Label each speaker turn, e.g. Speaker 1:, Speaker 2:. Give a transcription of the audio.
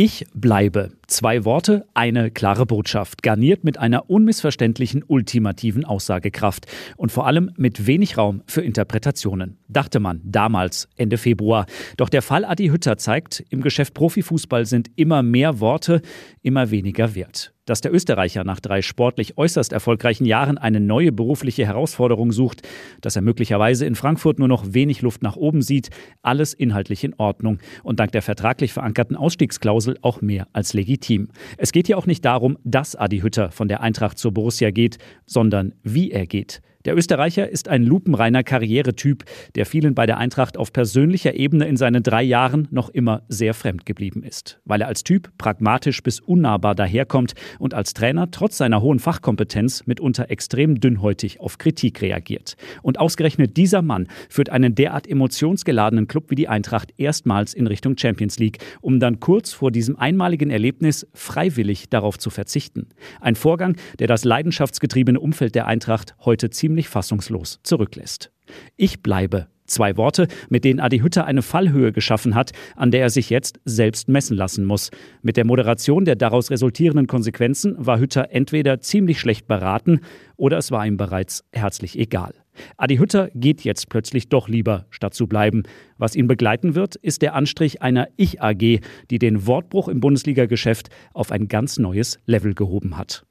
Speaker 1: Ich bleibe. Zwei Worte, eine klare Botschaft, garniert mit einer unmissverständlichen ultimativen Aussagekraft und vor allem mit wenig Raum für Interpretationen. Dachte man damals, Ende Februar. Doch der Fall Adi Hütter zeigt, im Geschäft Profifußball sind immer mehr Worte, immer weniger wert. Dass der Österreicher nach drei sportlich äußerst erfolgreichen Jahren eine neue berufliche Herausforderung sucht, dass er möglicherweise in Frankfurt nur noch wenig Luft nach oben sieht, alles inhaltlich in Ordnung und dank der vertraglich verankerten Ausstiegsklausel auch mehr als legitim. Es geht hier auch nicht darum, dass Adi Hütter von der Eintracht zur Borussia geht, sondern wie er geht. Der Österreicher ist ein lupenreiner Karrieretyp, der vielen bei der Eintracht auf persönlicher Ebene in seinen drei Jahren noch immer sehr fremd geblieben ist. Weil er als Typ pragmatisch bis unnahbar daherkommt und als Trainer trotz seiner hohen Fachkompetenz mitunter extrem dünnhäutig auf Kritik reagiert. Und ausgerechnet dieser Mann führt einen derart emotionsgeladenen Club wie die Eintracht erstmals in Richtung Champions League, um dann kurz vor diesem einmaligen Erlebnis freiwillig darauf zu verzichten. Ein Vorgang, der das leidenschaftsgetriebene Umfeld der Eintracht heute ziemlich ziemlich fassungslos zurücklässt. Ich bleibe. Zwei Worte, mit denen Adi Hütter eine Fallhöhe geschaffen hat, an der er sich jetzt selbst messen lassen muss. Mit der Moderation der daraus resultierenden Konsequenzen war Hütter entweder ziemlich schlecht beraten oder es war ihm bereits herzlich egal. Adi Hütter geht jetzt plötzlich doch lieber, statt zu bleiben. Was ihn begleiten wird, ist der Anstrich einer Ich-AG, die den Wortbruch im Bundesliga-Geschäft auf ein ganz neues Level gehoben hat.